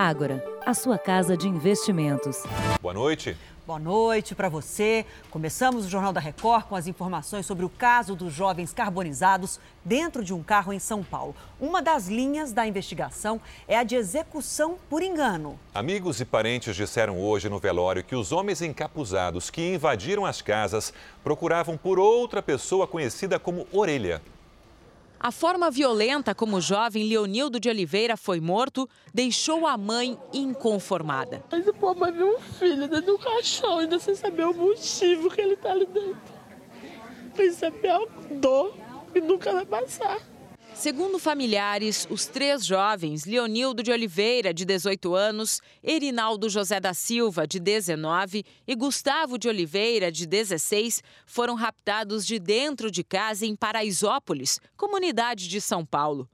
Ágora, a sua casa de investimentos. Boa noite. Boa noite para você. Começamos o Jornal da Record com as informações sobre o caso dos jovens carbonizados dentro de um carro em São Paulo. Uma das linhas da investigação é a de execução por engano. Amigos e parentes disseram hoje no velório que os homens encapuzados que invadiram as casas procuravam por outra pessoa conhecida como Orelha. A forma violenta como o jovem Leonildo de Oliveira foi morto deixou a mãe inconformada. Mas o povo vai ver um filho dentro do caixão, ainda sem saber o motivo que ele está ali dentro. Isso é pior dor e nunca vai passar. Segundo familiares, os três jovens, Leonildo de Oliveira, de 18 anos, Erinaldo José da Silva, de 19 e Gustavo de Oliveira, de 16, foram raptados de dentro de casa em Paraisópolis, comunidade de São Paulo.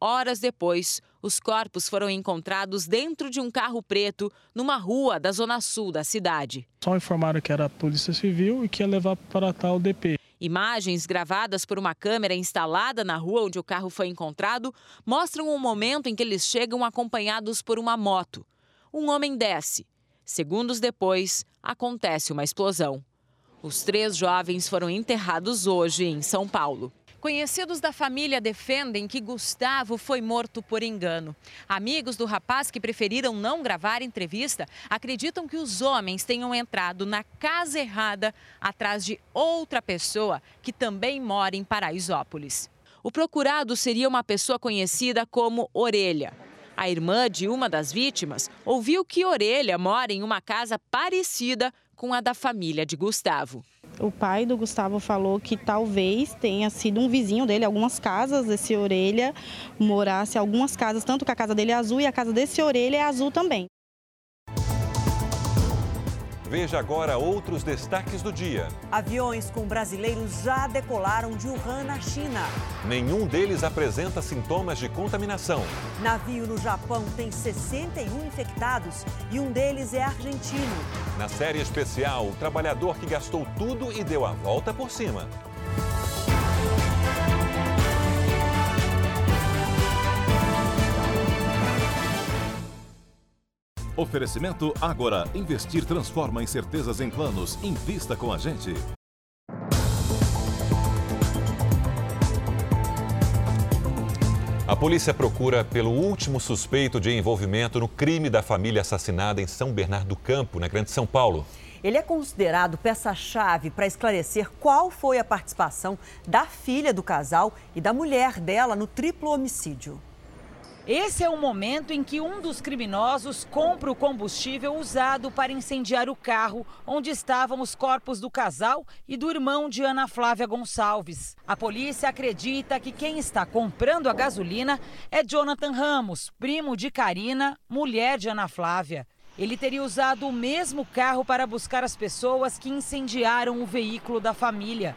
Horas depois, os corpos foram encontrados dentro de um carro preto numa rua da zona sul da cidade. Só informaram que era a Polícia Civil e que ia levar para tal DP. Imagens gravadas por uma câmera instalada na rua onde o carro foi encontrado mostram o momento em que eles chegam acompanhados por uma moto. Um homem desce. Segundos depois, acontece uma explosão. Os três jovens foram enterrados hoje em São Paulo. Conhecidos da família defendem que Gustavo foi morto por engano. Amigos do rapaz que preferiram não gravar entrevista acreditam que os homens tenham entrado na casa errada atrás de outra pessoa que também mora em Paraisópolis. O procurado seria uma pessoa conhecida como Orelha. A irmã de uma das vítimas ouviu que Orelha mora em uma casa parecida com a da família de Gustavo. O pai do Gustavo falou que talvez tenha sido um vizinho dele, algumas casas desse Orelha morasse algumas casas, tanto que a casa dele é azul e a casa desse Orelha é azul também. Veja agora outros destaques do dia. Aviões com brasileiros já decolaram de Wuhan, na China. Nenhum deles apresenta sintomas de contaminação. Navio no Japão tem 61 infectados e um deles é argentino. Na série especial, o trabalhador que gastou tudo e deu a volta por cima. Oferecimento Agora. Investir transforma incertezas em planos. Invista com a gente. A polícia procura pelo último suspeito de envolvimento no crime da família assassinada em São Bernardo do Campo, na Grande São Paulo. Ele é considerado peça-chave para esclarecer qual foi a participação da filha do casal e da mulher dela no triplo homicídio. Esse é o momento em que um dos criminosos compra o combustível usado para incendiar o carro onde estavam os corpos do casal e do irmão de Ana Flávia Gonçalves. A polícia acredita que quem está comprando a gasolina é Jonathan Ramos, primo de Karina, mulher de Ana Flávia. Ele teria usado o mesmo carro para buscar as pessoas que incendiaram o veículo da família.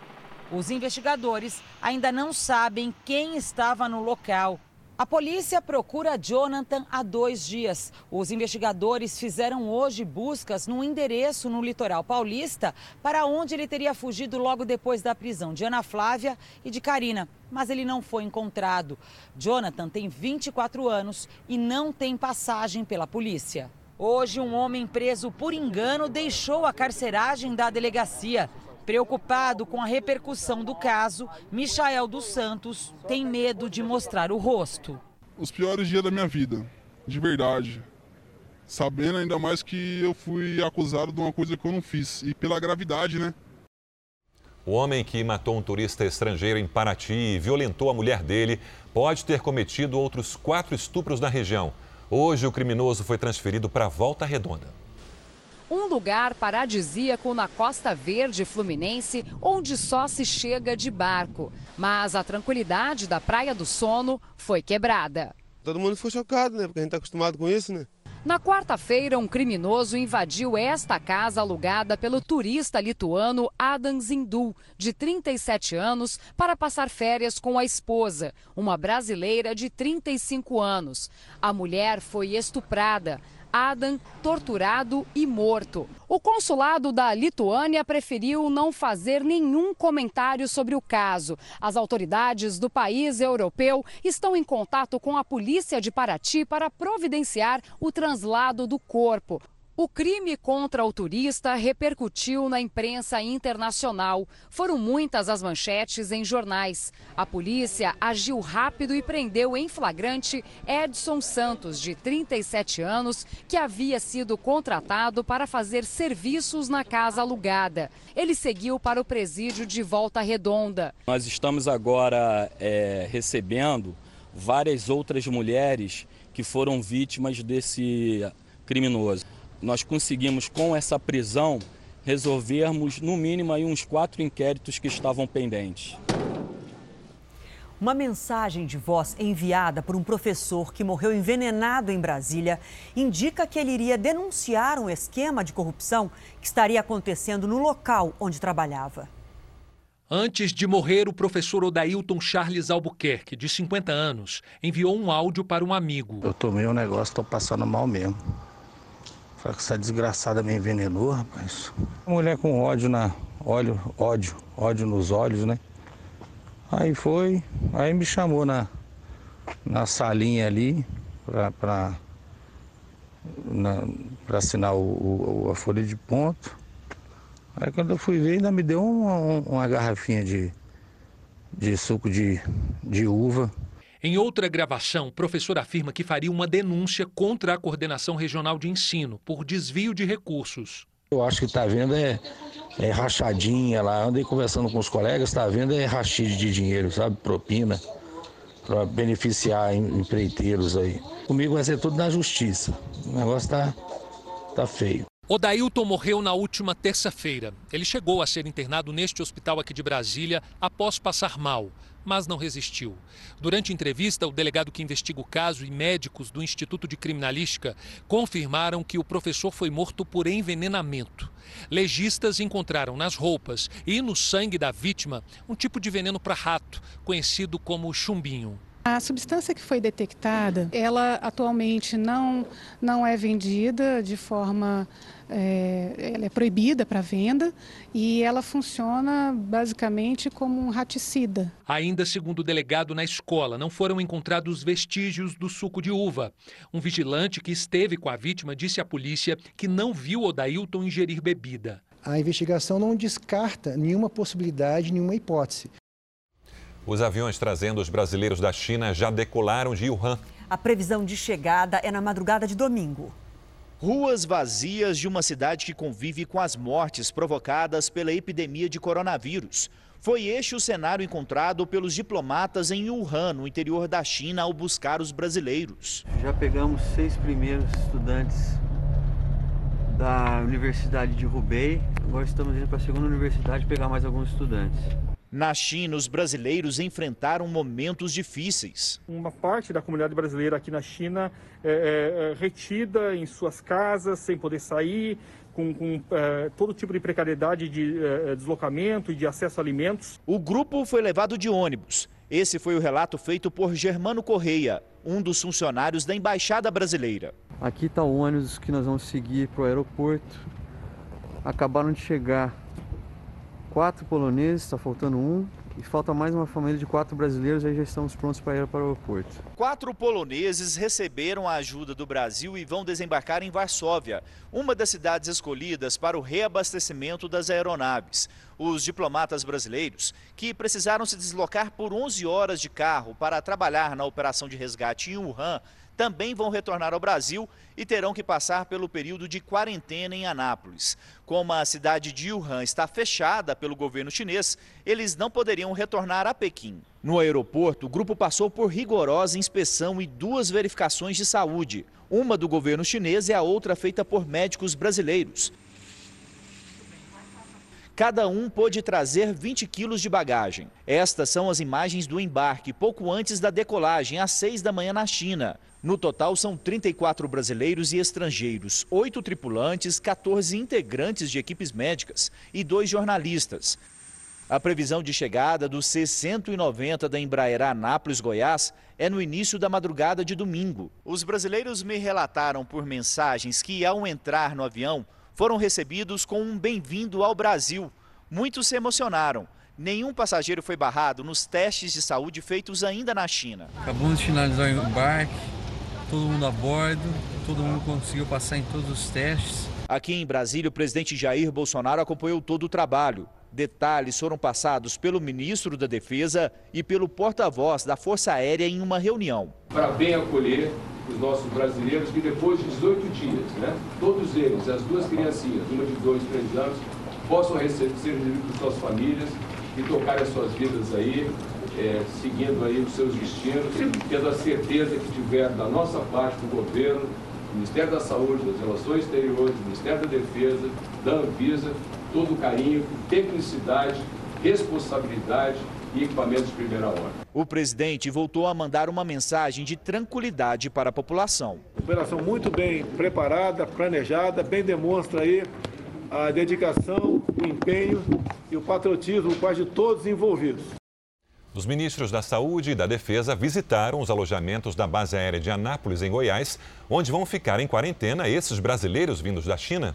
Os investigadores ainda não sabem quem estava no local. A polícia procura Jonathan há dois dias. Os investigadores fizeram hoje buscas num endereço no litoral paulista para onde ele teria fugido logo depois da prisão de Ana Flávia e de Karina. Mas ele não foi encontrado. Jonathan tem 24 anos e não tem passagem pela polícia. Hoje, um homem preso por engano deixou a carceragem da delegacia. Preocupado com a repercussão do caso, Michael dos Santos tem medo de mostrar o rosto. Os piores dias da minha vida, de verdade. Sabendo ainda mais que eu fui acusado de uma coisa que eu não fiz. E pela gravidade, né? O homem que matou um turista estrangeiro em Paraty e violentou a mulher dele pode ter cometido outros quatro estupros na região. Hoje, o criminoso foi transferido para Volta Redonda um lugar paradisíaco na Costa Verde Fluminense, onde só se chega de barco. Mas a tranquilidade da Praia do Sono foi quebrada. Todo mundo ficou chocado, né? Porque a gente está acostumado com isso, né? Na quarta-feira, um criminoso invadiu esta casa alugada pelo turista lituano Adam Zindu, de 37 anos, para passar férias com a esposa, uma brasileira de 35 anos. A mulher foi estuprada. Adam torturado e morto. O consulado da Lituânia preferiu não fazer nenhum comentário sobre o caso. As autoridades do país europeu estão em contato com a polícia de Paraty para providenciar o translado do corpo. O crime contra o turista repercutiu na imprensa internacional. Foram muitas as manchetes em jornais. A polícia agiu rápido e prendeu em flagrante Edson Santos, de 37 anos, que havia sido contratado para fazer serviços na casa alugada. Ele seguiu para o presídio de Volta Redonda. Nós estamos agora é, recebendo várias outras mulheres que foram vítimas desse criminoso nós conseguimos com essa prisão resolvermos no mínimo aí uns quatro inquéritos que estavam pendentes. Uma mensagem de voz enviada por um professor que morreu envenenado em Brasília indica que ele iria denunciar um esquema de corrupção que estaria acontecendo no local onde trabalhava. Antes de morrer, o professor Odailton Charles Albuquerque, de 50 anos, enviou um áudio para um amigo. Eu tomei um negócio, estou passando mal mesmo. Fala que essa desgraçada me envenenou, rapaz. Mulher com ódio na. Ódio, ódio, ódio nos olhos, né? Aí foi, aí me chamou na, na salinha ali pra, pra, na, pra assinar o, o, a folha de ponto. Aí quando eu fui ver, ainda me deu uma, uma garrafinha de, de suco de, de uva. Em outra gravação, o professor afirma que faria uma denúncia contra a coordenação regional de ensino por desvio de recursos. Eu acho que está vendo é, é, rachadinha lá, andei conversando com os colegas, está vendo é rachide de dinheiro, sabe? Propina, para beneficiar empreiteiros aí. Comigo vai ser tudo na justiça. O negócio tá, tá feio. Odailton morreu na última terça-feira. Ele chegou a ser internado neste hospital aqui de Brasília após passar mal mas não resistiu. Durante entrevista, o delegado que investiga o caso e médicos do Instituto de Criminalística confirmaram que o professor foi morto por envenenamento. Legistas encontraram nas roupas e no sangue da vítima um tipo de veneno para rato, conhecido como chumbinho. A substância que foi detectada, ela atualmente não, não é vendida de forma é, ela é proibida para venda e ela funciona basicamente como um raticida. Ainda segundo o delegado na escola, não foram encontrados vestígios do suco de uva. Um vigilante que esteve com a vítima disse à polícia que não viu Odailton ingerir bebida. A investigação não descarta nenhuma possibilidade, nenhuma hipótese. Os aviões trazendo os brasileiros da China já decolaram de Wuhan. A previsão de chegada é na madrugada de domingo. Ruas vazias de uma cidade que convive com as mortes provocadas pela epidemia de coronavírus. Foi este o cenário encontrado pelos diplomatas em Wuhan, no interior da China, ao buscar os brasileiros. Já pegamos seis primeiros estudantes da Universidade de Hubei. Agora estamos indo para a segunda universidade pegar mais alguns estudantes. Na China, os brasileiros enfrentaram momentos difíceis. Uma parte da comunidade brasileira aqui na China é, é, é retida em suas casas, sem poder sair, com, com é, todo tipo de precariedade de é, deslocamento e de acesso a alimentos. O grupo foi levado de ônibus. Esse foi o relato feito por Germano Correia, um dos funcionários da Embaixada Brasileira. Aqui está o ônibus que nós vamos seguir para o aeroporto. Acabaram de chegar quatro poloneses, está faltando um. E falta mais uma família de quatro brasileiros, aí já estamos prontos para ir para o aeroporto. Quatro poloneses receberam a ajuda do Brasil e vão desembarcar em Varsóvia, uma das cidades escolhidas para o reabastecimento das aeronaves. Os diplomatas brasileiros, que precisaram se deslocar por 11 horas de carro para trabalhar na operação de resgate em Wuhan, também vão retornar ao Brasil e terão que passar pelo período de quarentena em Anápolis. Como a cidade de Wuhan está fechada pelo governo chinês, eles não poderiam retornar a Pequim. No aeroporto, o grupo passou por rigorosa inspeção e duas verificações de saúde, uma do governo chinês e a outra feita por médicos brasileiros. Cada um pôde trazer 20 quilos de bagagem. Estas são as imagens do embarque pouco antes da decolagem, às 6 da manhã na China. No total, são 34 brasileiros e estrangeiros, 8 tripulantes, 14 integrantes de equipes médicas e dois jornalistas. A previsão de chegada do C-190 da Embraer Anápolis, Goiás, é no início da madrugada de domingo. Os brasileiros me relataram por mensagens que, ao entrar no avião, foram recebidos com um bem-vindo ao Brasil. Muitos se emocionaram. Nenhum passageiro foi barrado nos testes de saúde feitos ainda na China. Acabamos de finalizar o embarque, todo mundo a bordo, todo mundo conseguiu passar em todos os testes. Aqui em Brasília, o presidente Jair Bolsonaro acompanhou todo o trabalho. Detalhes foram passados pelo ministro da Defesa e pelo porta-voz da Força Aérea em uma reunião. Para bem acolher os nossos brasileiros que depois de 18 dias, né, todos eles, as duas criancinhas, uma de 2 e 3 anos, possam receber, ser recebidos por suas famílias e tocar as suas vidas aí, é, seguindo aí os seus destinos, tendo a certeza que tiver da nossa parte do governo, do Ministério da Saúde, das Relações Exteriores, do Ministério da Defesa, da Anvisa, todo o carinho, tecnicidade, responsabilidade e equipamentos de primeira hora. O presidente voltou a mandar uma mensagem de tranquilidade para a população. Operação muito bem preparada, planejada, bem demonstra aí a dedicação, o empenho e o patriotismo quase de todos envolvidos. Os ministros da Saúde e da Defesa visitaram os alojamentos da base aérea de Anápolis, em Goiás, onde vão ficar em quarentena esses brasileiros vindos da China.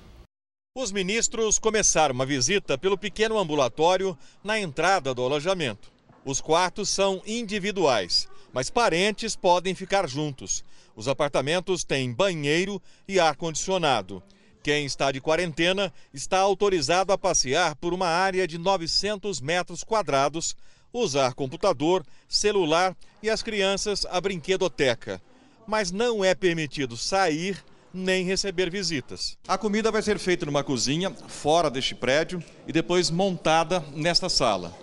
Os ministros começaram uma visita pelo pequeno ambulatório na entrada do alojamento. Os quartos são individuais, mas parentes podem ficar juntos. Os apartamentos têm banheiro e ar-condicionado. Quem está de quarentena está autorizado a passear por uma área de 900 metros quadrados, usar computador, celular e as crianças a brinquedoteca. Mas não é permitido sair nem receber visitas. A comida vai ser feita numa cozinha fora deste prédio e depois montada nesta sala.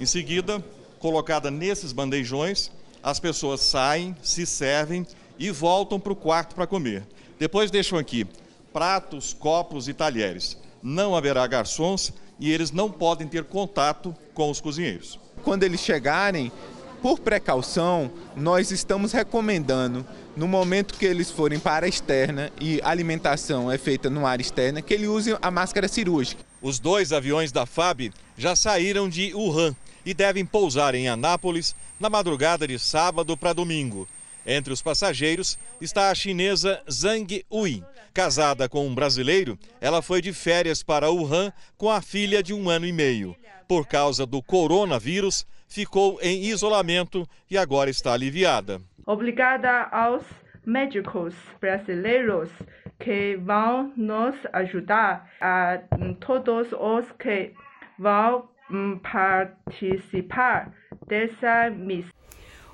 Em seguida, colocada nesses bandejões, as pessoas saem, se servem e voltam para o quarto para comer. Depois deixam aqui pratos, copos e talheres. Não haverá garçons e eles não podem ter contato com os cozinheiros. Quando eles chegarem, por precaução, nós estamos recomendando, no momento que eles forem para a externa e a alimentação é feita no área externa, que ele use a máscara cirúrgica. Os dois aviões da FAB já saíram de Wuhan e devem pousar em Anápolis na madrugada de sábado para domingo. Entre os passageiros está a chinesa Zhang Hui. Casada com um brasileiro, ela foi de férias para Wuhan com a filha de um ano e meio. Por causa do coronavírus, ficou em isolamento e agora está aliviada. Obrigada aos médicos brasileiros que vão nos ajudar, a todos os que vão participar dessa missão.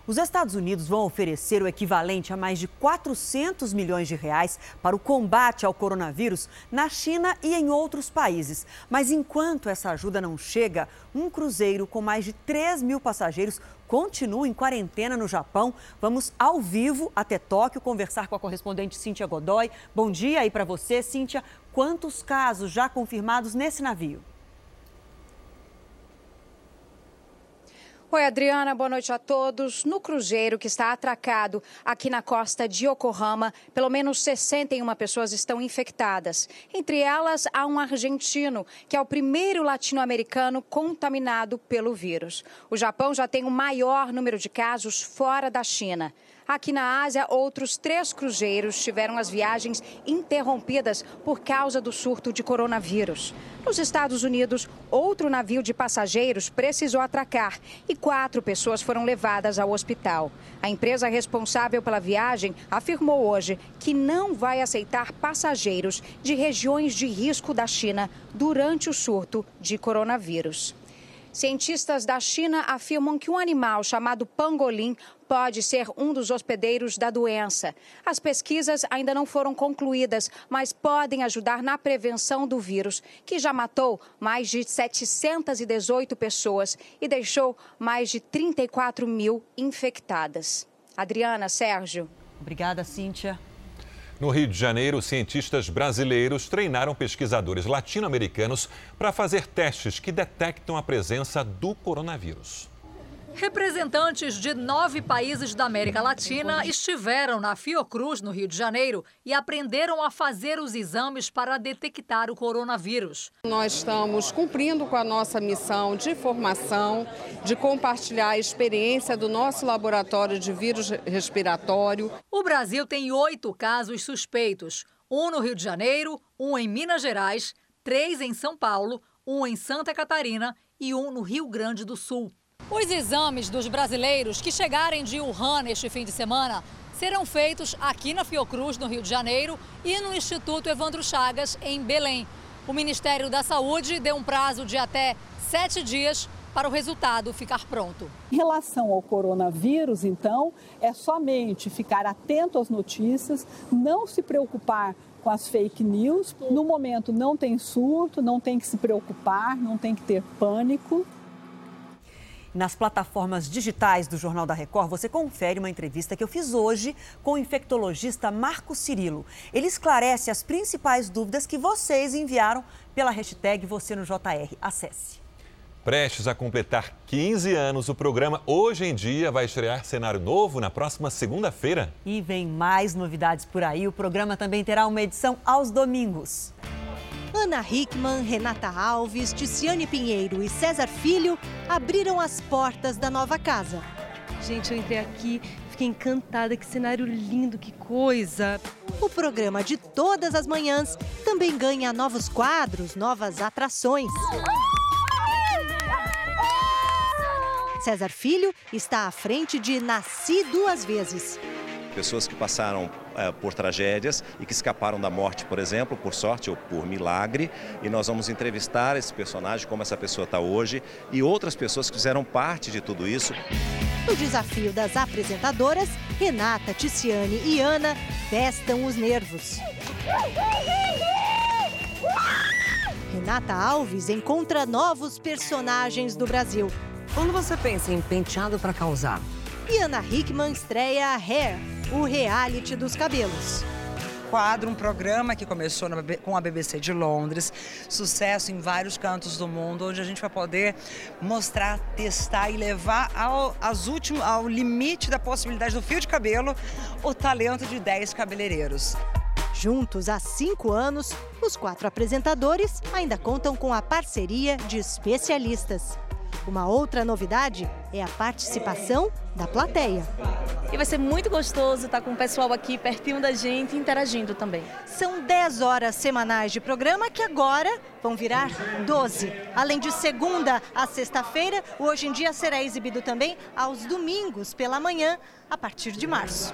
Os Estados Unidos vão oferecer o equivalente a mais de 400 milhões de reais para o combate ao coronavírus na China e em outros países. Mas enquanto essa ajuda não chega, um cruzeiro com mais de 3 mil passageiros continua em quarentena no Japão. Vamos ao vivo até Tóquio conversar com a correspondente Cíntia Godoy. Bom dia aí para você, Cíntia. Quantos casos já confirmados nesse navio? Oi, Adriana, boa noite a todos. No cruzeiro que está atracado aqui na costa de Yokohama, pelo menos 61 pessoas estão infectadas. Entre elas, há um argentino, que é o primeiro latino-americano contaminado pelo vírus. O Japão já tem o maior número de casos fora da China. Aqui na Ásia, outros três cruzeiros tiveram as viagens interrompidas por causa do surto de coronavírus. Nos Estados Unidos, outro navio de passageiros precisou atracar e quatro pessoas foram levadas ao hospital. A empresa responsável pela viagem afirmou hoje que não vai aceitar passageiros de regiões de risco da China durante o surto de coronavírus. Cientistas da China afirmam que um animal chamado pangolim pode ser um dos hospedeiros da doença. As pesquisas ainda não foram concluídas, mas podem ajudar na prevenção do vírus, que já matou mais de 718 pessoas e deixou mais de 34 mil infectadas. Adriana, Sérgio. Obrigada, Cíntia. No Rio de Janeiro, cientistas brasileiros treinaram pesquisadores latino-americanos para fazer testes que detectam a presença do coronavírus. Representantes de nove países da América Latina estiveram na Fiocruz, no Rio de Janeiro, e aprenderam a fazer os exames para detectar o coronavírus. Nós estamos cumprindo com a nossa missão de formação, de compartilhar a experiência do nosso laboratório de vírus respiratório. O Brasil tem oito casos suspeitos: um no Rio de Janeiro, um em Minas Gerais, três em São Paulo, um em Santa Catarina e um no Rio Grande do Sul. Os exames dos brasileiros que chegarem de Wuhan neste fim de semana serão feitos aqui na Fiocruz, no Rio de Janeiro, e no Instituto Evandro Chagas, em Belém. O Ministério da Saúde deu um prazo de até sete dias para o resultado ficar pronto. Em relação ao coronavírus, então, é somente ficar atento às notícias, não se preocupar com as fake news. No momento não tem surto, não tem que se preocupar, não tem que ter pânico. Nas plataformas digitais do Jornal da Record, você confere uma entrevista que eu fiz hoje com o infectologista Marco Cirilo. Ele esclarece as principais dúvidas que vocês enviaram pela hashtag Você no JR. Acesse. Prestes a completar 15 anos, o programa Hoje em Dia vai estrear cenário novo na próxima segunda-feira. E vem mais novidades por aí. O programa também terá uma edição aos domingos. Ana Hickman, Renata Alves, Ticiane Pinheiro e César Filho abriram as portas da nova casa. Gente, eu entrei aqui, fiquei encantada, que cenário lindo, que coisa! O programa de todas as manhãs também ganha novos quadros, novas atrações. César Filho está à frente de Nasci Duas Vezes pessoas que passaram é, por tragédias e que escaparam da morte, por exemplo, por sorte ou por milagre. E nós vamos entrevistar esse personagem, como essa pessoa está hoje, e outras pessoas que fizeram parte de tudo isso. O desafio das apresentadoras, Renata, Ticiane e Ana, testam os nervos. Renata Alves encontra novos personagens do Brasil. Quando você pensa em penteado para causar? E Ana Hickman estreia Hair, o reality dos cabelos. Quadro, um programa que começou com a BBC de Londres, sucesso em vários cantos do mundo, onde a gente vai poder mostrar, testar e levar ao, as últimos, ao limite da possibilidade do fio de cabelo o talento de 10 cabeleireiros. Juntos há cinco anos, os quatro apresentadores ainda contam com a parceria de especialistas. Uma outra novidade é a participação da plateia. E vai ser muito gostoso estar com o pessoal aqui pertinho da gente, interagindo também. São 10 horas semanais de programa que agora vão virar 12. Além de segunda a sexta-feira, o Hoje em Dia será exibido também aos domingos pela manhã, a partir de março.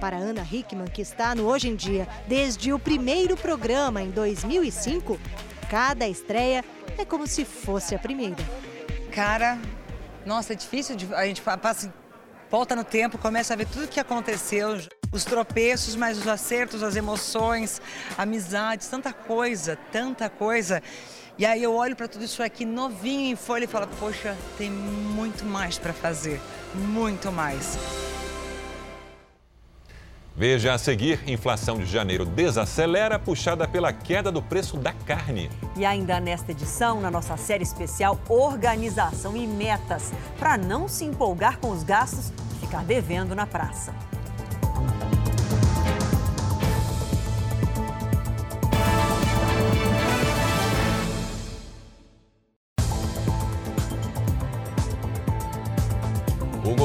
Para Ana Hickman, que está no Hoje em Dia desde o primeiro programa em 2005, cada estreia é como se fosse a primeira. Cara, nossa, é difícil. De, a gente passa, volta no tempo, começa a ver tudo o que aconteceu, os tropeços, mas os acertos, as emoções, amizades, tanta coisa, tanta coisa. E aí eu olho para tudo isso aqui novinho em folha e falo, poxa, tem muito mais para fazer, muito mais. Veja a seguir, inflação de janeiro desacelera, puxada pela queda do preço da carne. E ainda nesta edição, na nossa série especial Organização e Metas, para não se empolgar com os gastos e ficar devendo na praça.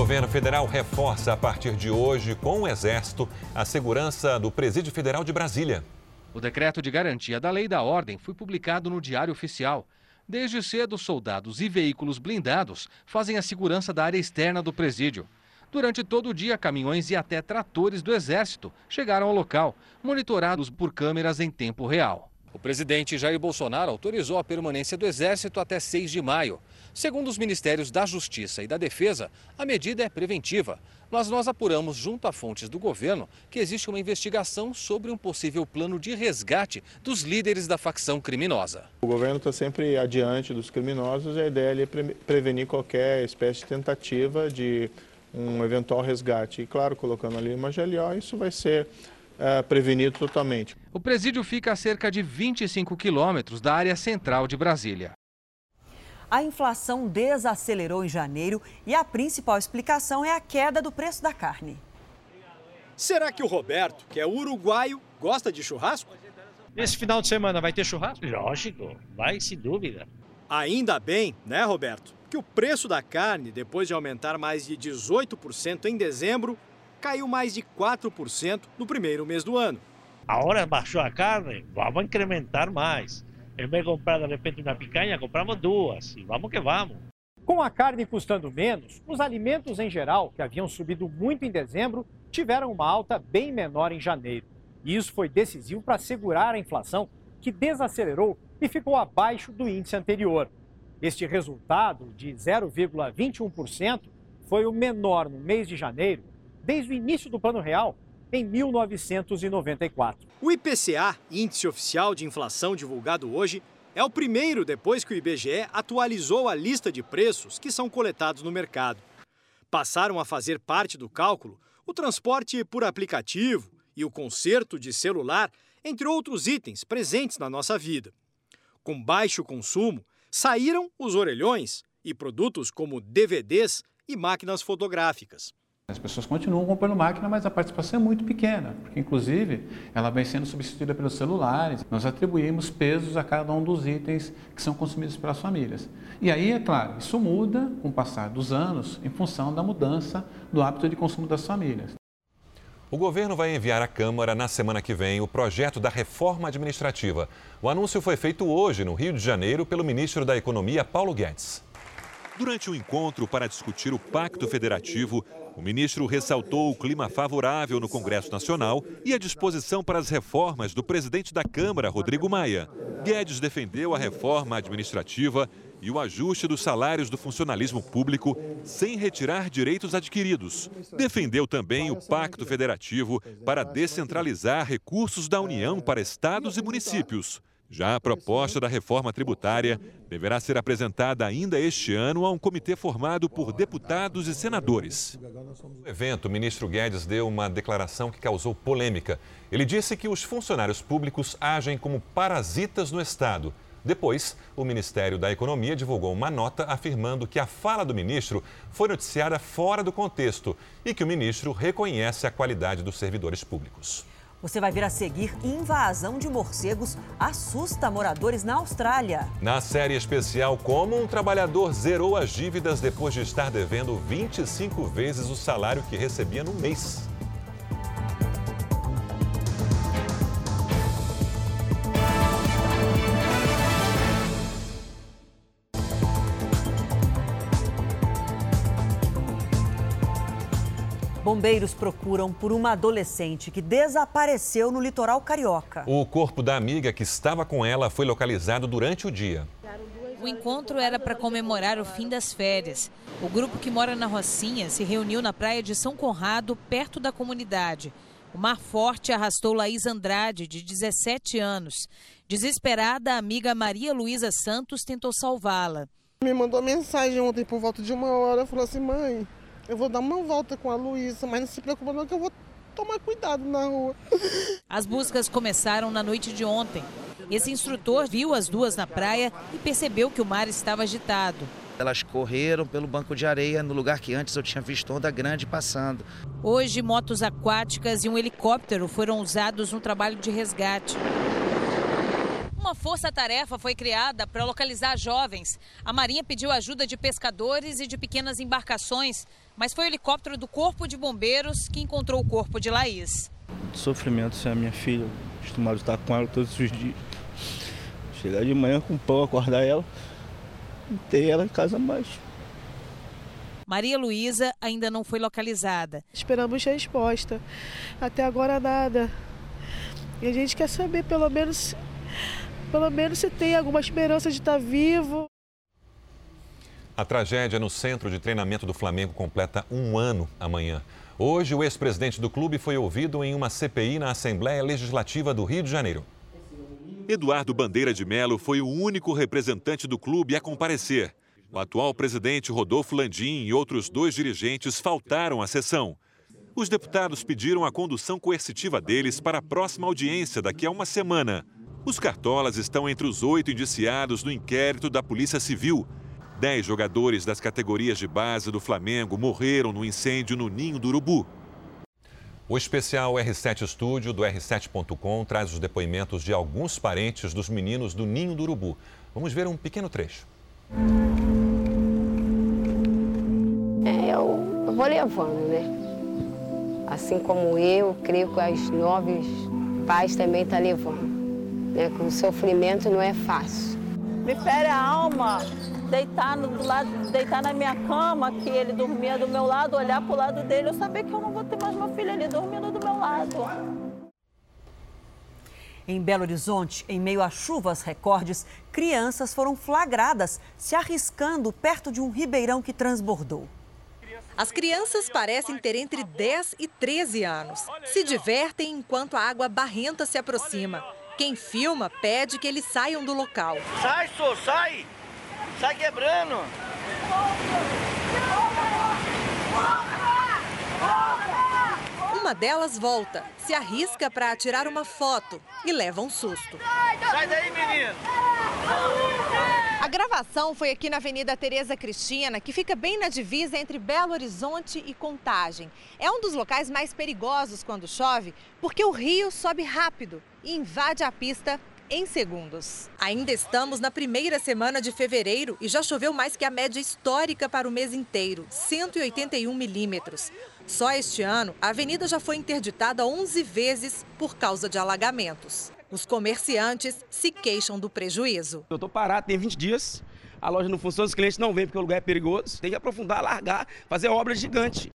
Governo federal reforça a partir de hoje, com o Exército, a segurança do Presídio Federal de Brasília. O decreto de garantia da lei da ordem foi publicado no Diário Oficial. Desde cedo, soldados e veículos blindados fazem a segurança da área externa do presídio. Durante todo o dia, caminhões e até tratores do Exército chegaram ao local, monitorados por câmeras em tempo real. O presidente Jair Bolsonaro autorizou a permanência do Exército até 6 de maio. Segundo os Ministérios da Justiça e da Defesa, a medida é preventiva. Mas nós apuramos, junto a fontes do governo, que existe uma investigação sobre um possível plano de resgate dos líderes da facção criminosa. O governo está sempre adiante dos criminosos e a ideia é prevenir qualquer espécie de tentativa de um eventual resgate. E, claro, colocando ali uma GLO, isso vai ser é, prevenido totalmente. O presídio fica a cerca de 25 quilômetros da área central de Brasília. A inflação desacelerou em janeiro e a principal explicação é a queda do preço da carne. Será que o Roberto, que é uruguaio, gosta de churrasco? Esse final de semana vai ter churrasco? Lógico, vai sem dúvida. Ainda bem, né, Roberto, que o preço da carne, depois de aumentar mais de 18% em dezembro, caiu mais de 4% no primeiro mês do ano. A hora baixou a carne, vamos incrementar mais. Em vez de comprar de repente uma picanha, compramos duas e vamos que vamos. Com a carne custando menos, os alimentos em geral, que haviam subido muito em dezembro, tiveram uma alta bem menor em janeiro. E isso foi decisivo para segurar a inflação, que desacelerou e ficou abaixo do índice anterior. Este resultado, de 0,21%, foi o menor no mês de janeiro desde o início do Plano Real, em 1994. O IPCA, Índice Oficial de Inflação divulgado hoje, é o primeiro depois que o IBGE atualizou a lista de preços que são coletados no mercado. Passaram a fazer parte do cálculo o transporte por aplicativo e o conserto de celular, entre outros itens presentes na nossa vida. Com baixo consumo, saíram os orelhões e produtos como DVDs e máquinas fotográficas. As pessoas continuam comprando máquina, mas a participação é muito pequena, porque inclusive ela vem sendo substituída pelos celulares. Nós atribuímos pesos a cada um dos itens que são consumidos pelas famílias. E aí, é claro, isso muda com o passar dos anos em função da mudança do hábito de consumo das famílias. O governo vai enviar à Câmara na semana que vem o projeto da reforma administrativa. O anúncio foi feito hoje no Rio de Janeiro pelo ministro da Economia, Paulo Guedes. Durante o encontro para discutir o Pacto Federativo, o ministro ressaltou o clima favorável no Congresso Nacional e a disposição para as reformas do presidente da Câmara, Rodrigo Maia. Guedes defendeu a reforma administrativa e o ajuste dos salários do funcionalismo público sem retirar direitos adquiridos. Defendeu também o Pacto Federativo para descentralizar recursos da União para estados e municípios. Já a proposta da reforma tributária deverá ser apresentada ainda este ano a um comitê formado por deputados e senadores. No evento, o ministro Guedes deu uma declaração que causou polêmica. Ele disse que os funcionários públicos agem como parasitas no Estado. Depois, o Ministério da Economia divulgou uma nota afirmando que a fala do ministro foi noticiada fora do contexto e que o ministro reconhece a qualidade dos servidores públicos. Você vai ver a seguir invasão de morcegos assusta moradores na Austrália. Na série especial, como um trabalhador zerou as dívidas depois de estar devendo 25 vezes o salário que recebia no mês. Bombeiros procuram por uma adolescente que desapareceu no litoral carioca. O corpo da amiga que estava com ela foi localizado durante o dia. O encontro era para comemorar o fim das férias. O grupo que mora na Rocinha se reuniu na praia de São Conrado, perto da comunidade. O mar forte arrastou Laís Andrade, de 17 anos. Desesperada, a amiga Maria Luísa Santos tentou salvá-la. Me mandou mensagem ontem por volta de uma hora, falou assim, mãe, eu vou dar uma volta com a Luísa, mas não se preocupa não que eu vou tomar cuidado na rua. As buscas começaram na noite de ontem. Esse instrutor viu as duas na praia e percebeu que o mar estava agitado. Elas correram pelo banco de areia no lugar que antes eu tinha visto onda grande passando. Hoje, motos aquáticas e um helicóptero foram usados no trabalho de resgate. Uma força-tarefa foi criada para localizar jovens. A Marinha pediu ajuda de pescadores e de pequenas embarcações, mas foi o helicóptero do Corpo de Bombeiros que encontrou o corpo de Laís. Sofrimento sem a minha filha, acostumado a estar com ela todos os dias. Chegar de manhã com pão, acordar ela, e ter ela em casa mais. Maria Luísa ainda não foi localizada. Esperamos resposta. Até agora nada. E a gente quer saber pelo menos pelo menos se tem alguma esperança de estar vivo. A tragédia no centro de treinamento do Flamengo completa um ano amanhã. Hoje, o ex-presidente do clube foi ouvido em uma CPI na Assembleia Legislativa do Rio de Janeiro. Eduardo Bandeira de Melo foi o único representante do clube a comparecer. O atual presidente Rodolfo Landim e outros dois dirigentes faltaram à sessão. Os deputados pediram a condução coercitiva deles para a próxima audiência daqui a uma semana. Os cartolas estão entre os oito indiciados no inquérito da Polícia Civil, Dez jogadores das categorias de base do Flamengo morreram no incêndio no Ninho do Urubu. O especial R7 Estúdio do R7.com traz os depoimentos de alguns parentes dos meninos do Ninho do Urubu. Vamos ver um pequeno trecho. É, eu, vou levando, né? Assim como eu, creio que os novos pais também estão tá levando. Né? Que o sofrimento não é fácil. Me fere a alma deitar, no, do lado, deitar na minha cama, que ele dormia do meu lado, olhar para o lado dele, eu saber que eu não vou ter mais meu filho ali dormindo do meu lado. Em Belo Horizonte, em meio a chuvas recordes, crianças foram flagradas se arriscando perto de um ribeirão que transbordou. As crianças parecem ter entre 10 e 13 anos. Se divertem enquanto a água barrenta se aproxima. Quem filma pede que eles saiam do local. Sai, só, sai! Sai quebrando! Uma delas volta, se arrisca para tirar uma foto e leva um susto. Sai daí, menino! A gravação foi aqui na Avenida Tereza Cristina, que fica bem na divisa entre Belo Horizonte e Contagem. É um dos locais mais perigosos quando chove, porque o rio sobe rápido e invade a pista em segundos. Ainda estamos na primeira semana de fevereiro e já choveu mais que a média histórica para o mês inteiro, 181 milímetros. Só este ano, a avenida já foi interditada 11 vezes por causa de alagamentos. Os comerciantes se queixam do prejuízo. Eu estou parado, tem 20 dias, a loja não funciona, os clientes não vêm porque o lugar é perigoso. Tem que aprofundar, largar, fazer obra gigante.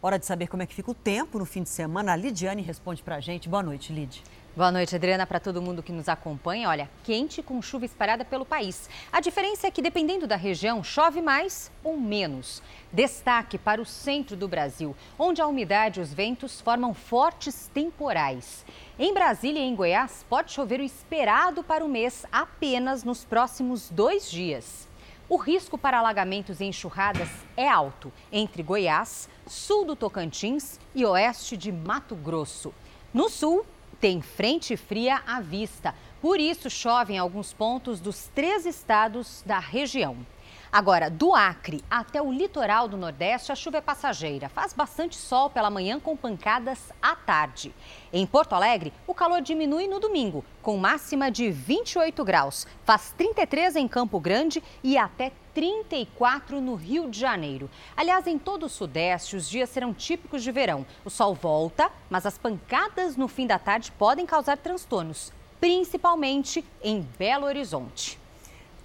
Hora de saber como é que fica o tempo no fim de semana. A Lidiane responde para a gente. Boa noite, Lid. Boa noite, Adriana, para todo mundo que nos acompanha. Olha, quente com chuva espalhada pelo país. A diferença é que, dependendo da região, chove mais ou menos. Destaque para o centro do Brasil, onde a umidade e os ventos formam fortes temporais. Em Brasília e em Goiás, pode chover o esperado para o mês apenas nos próximos dois dias. O risco para alagamentos e enxurradas é alto entre Goiás, sul do Tocantins e oeste de Mato Grosso. No sul, tem frente fria à vista. Por isso, chove em alguns pontos dos três estados da região. Agora, do Acre até o litoral do Nordeste, a chuva é passageira. Faz bastante sol pela manhã com pancadas à tarde. Em Porto Alegre, o calor diminui no domingo, com máxima de 28 graus. Faz 33 em Campo Grande e até 34 no Rio de Janeiro. Aliás, em todo o Sudeste, os dias serão típicos de verão. O sol volta, mas as pancadas no fim da tarde podem causar transtornos, principalmente em Belo Horizonte.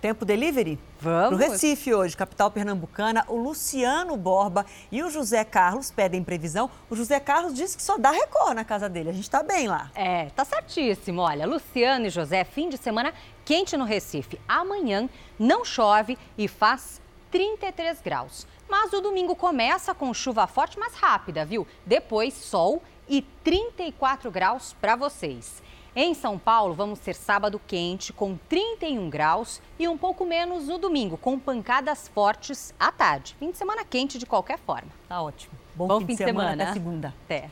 Tempo delivery? Vamos. No Recife hoje, capital pernambucana, o Luciano Borba e o José Carlos pedem previsão. O José Carlos disse que só dá Record na casa dele. A gente está bem lá. É, tá certíssimo. Olha, Luciano e José, fim de semana quente no Recife. Amanhã não chove e faz 33 graus. Mas o domingo começa com chuva forte, mas rápida, viu? Depois sol e 34 graus para vocês. Em São Paulo, vamos ter sábado quente, com 31 graus e um pouco menos no domingo, com pancadas fortes à tarde. Fim de semana quente de qualquer forma. Tá ótimo. Bom, Bom fim, fim, de semana, semana até segunda. Até.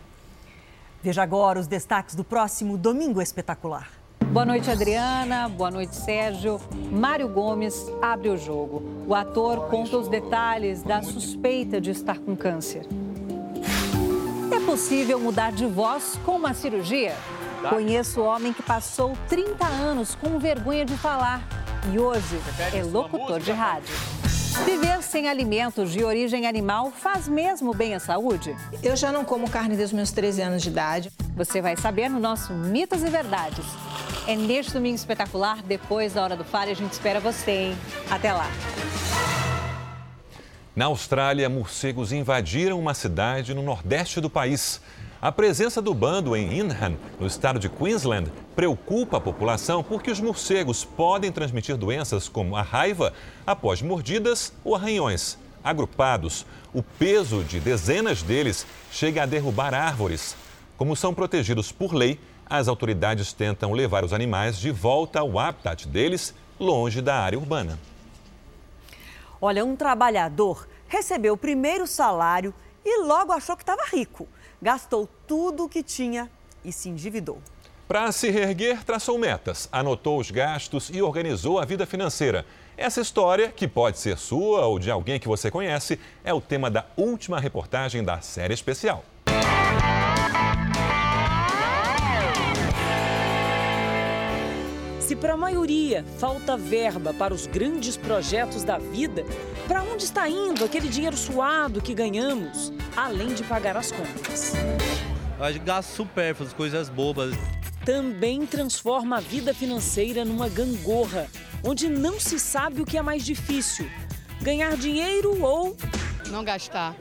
Veja agora os destaques do próximo Domingo Espetacular. Boa noite, Adriana. Boa noite, Sérgio. Mário Gomes abre o jogo. O ator conta os detalhes da suspeita de estar com câncer. É possível mudar de voz com uma cirurgia? Conheço o homem que passou 30 anos com vergonha de falar e hoje é locutor de rádio. Viver sem alimentos de origem animal faz mesmo bem à saúde? Eu já não como carne desde os meus 13 anos de idade. Você vai saber no nosso Mitos e Verdades. É neste domingo espetacular, depois da Hora do Faro, e a gente espera você, hein? Até lá! Na Austrália, morcegos invadiram uma cidade no nordeste do país. A presença do bando em Inham, no estado de Queensland, preocupa a população porque os morcegos podem transmitir doenças como a raiva após mordidas ou arranhões. Agrupados, o peso de dezenas deles chega a derrubar árvores. Como são protegidos por lei, as autoridades tentam levar os animais de volta ao habitat deles, longe da área urbana. Olha, um trabalhador recebeu o primeiro salário e logo achou que estava rico gastou tudo o que tinha e se endividou. Para se reerguer, traçou metas, anotou os gastos e organizou a vida financeira. Essa história, que pode ser sua ou de alguém que você conhece, é o tema da última reportagem da série especial. Se para a maioria falta verba para os grandes projetos da vida, para onde está indo aquele dinheiro suado que ganhamos, além de pagar as contas? A gente gasta supérfluos, coisas bobas. Também transforma a vida financeira numa gangorra, onde não se sabe o que é mais difícil: ganhar dinheiro ou. Não gastar.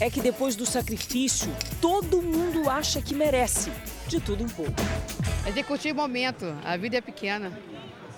É que depois do sacrifício, todo mundo acha que merece de tudo um pouco. É de curtir o momento. A vida é pequena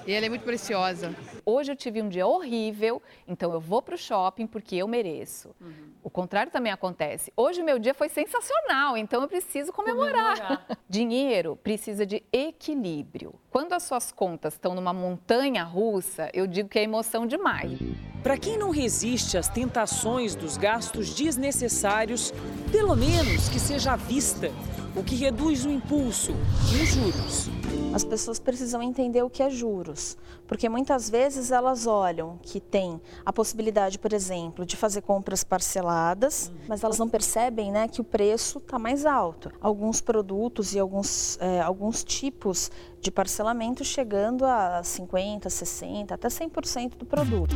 e ela é muito preciosa. Hoje eu tive um dia horrível, então eu vou para o shopping porque eu mereço. Uhum. O contrário também acontece. Hoje o meu dia foi sensacional, então eu preciso comemorar. comemorar. Dinheiro precisa de equilíbrio. Quando as suas contas estão numa montanha russa, eu digo que é emoção demais. Para quem não resiste às tentações dos gastos desnecessários, pelo menos que seja à vista o que reduz o impulso e os juros. As pessoas precisam entender o que é juros, porque muitas vezes elas olham que tem a possibilidade, por exemplo, de fazer compras parceladas, mas elas não percebem né, que o preço está mais alto. Alguns produtos e alguns, é, alguns tipos de parcelamento chegando a 50%, 60%, até 100% do produto.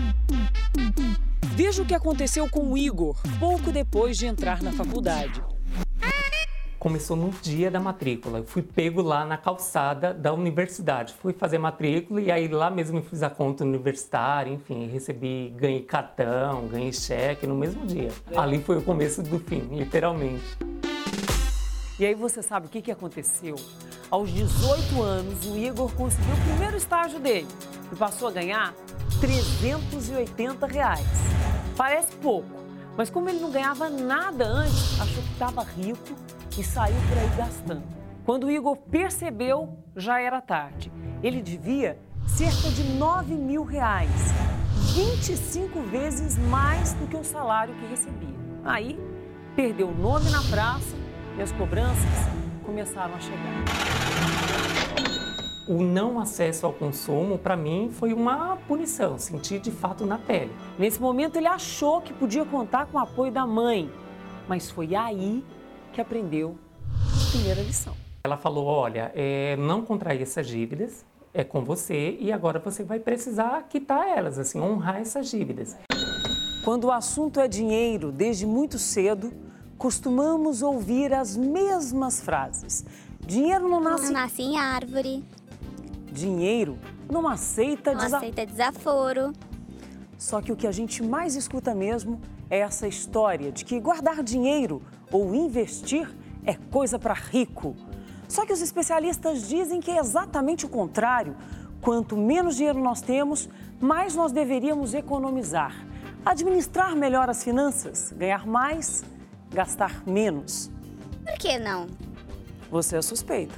Veja o que aconteceu com o Igor pouco depois de entrar na faculdade começou no dia da matrícula. Eu fui pego lá na calçada da universidade. Fui fazer matrícula e aí lá mesmo fiz a conta universitária, enfim, recebi, ganhei cartão, ganhei cheque no mesmo dia. Ali foi o começo do fim, literalmente. E aí você sabe o que, que aconteceu? Aos 18 anos, o Igor conseguiu o primeiro estágio dele e passou a ganhar 380 reais. Parece pouco, mas como ele não ganhava nada antes, achou que estava rico e saiu por aí gastando. Quando o Igor percebeu, já era tarde. Ele devia cerca de 9 mil reais, 25 vezes mais do que o salário que recebia. Aí, perdeu o nome na praça e as cobranças começaram a chegar. O não acesso ao consumo, para mim, foi uma punição, senti de fato na pele. Nesse momento, ele achou que podia contar com o apoio da mãe, mas foi aí que aprendeu a primeira lição. Ela falou: olha, é, não contrair essas dívidas, é com você e agora você vai precisar quitar elas, assim, honrar essas dívidas. Quando o assunto é dinheiro, desde muito cedo, costumamos ouvir as mesmas frases. Dinheiro não nasce. Não nasce em árvore. Dinheiro não aceita, não desa... aceita desaforo. Só que o que a gente mais escuta mesmo é essa história de que guardar dinheiro ou investir é coisa para rico. Só que os especialistas dizem que é exatamente o contrário. Quanto menos dinheiro nós temos, mais nós deveríamos economizar. Administrar melhor as finanças, ganhar mais, gastar menos. Por que não? Você é suspeita.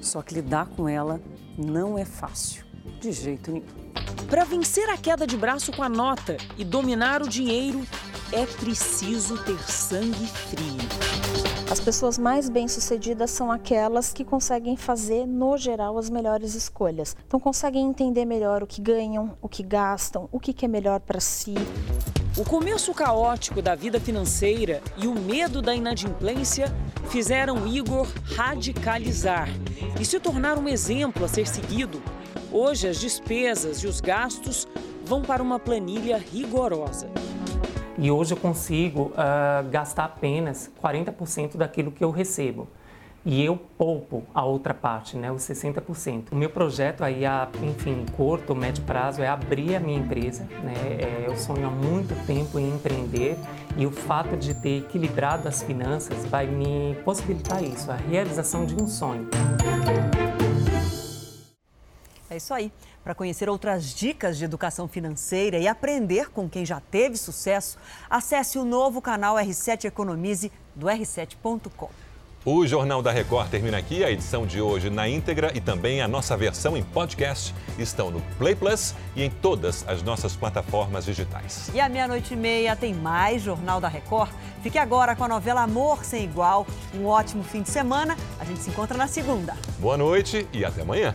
Só que lidar com ela não é fácil, de jeito nenhum. Para vencer a queda de braço com a nota e dominar o dinheiro, é preciso ter sangue frio. As pessoas mais bem-sucedidas são aquelas que conseguem fazer, no geral, as melhores escolhas. Então, conseguem entender melhor o que ganham, o que gastam, o que é melhor para si. O começo caótico da vida financeira e o medo da inadimplência fizeram Igor radicalizar e se tornar um exemplo a ser seguido. Hoje, as despesas e os gastos vão para uma planilha rigorosa. E hoje eu consigo uh, gastar apenas 40% daquilo que eu recebo. E eu poupo a outra parte, né, os 60%. O meu projeto aí, a, enfim, curto, médio prazo, é abrir a minha empresa. Né? É, eu sonho há muito tempo em empreender e o fato de ter equilibrado as finanças vai me possibilitar isso, a realização de um sonho. É isso aí. Para conhecer outras dicas de educação financeira e aprender com quem já teve sucesso, acesse o novo canal R7 Economize do R7.com. O Jornal da Record termina aqui. A edição de hoje na íntegra e também a nossa versão em podcast estão no Play Plus e em todas as nossas plataformas digitais. E à meia-noite e meia tem mais Jornal da Record. Fique agora com a novela Amor Sem Igual. Um ótimo fim de semana. A gente se encontra na segunda. Boa noite e até amanhã.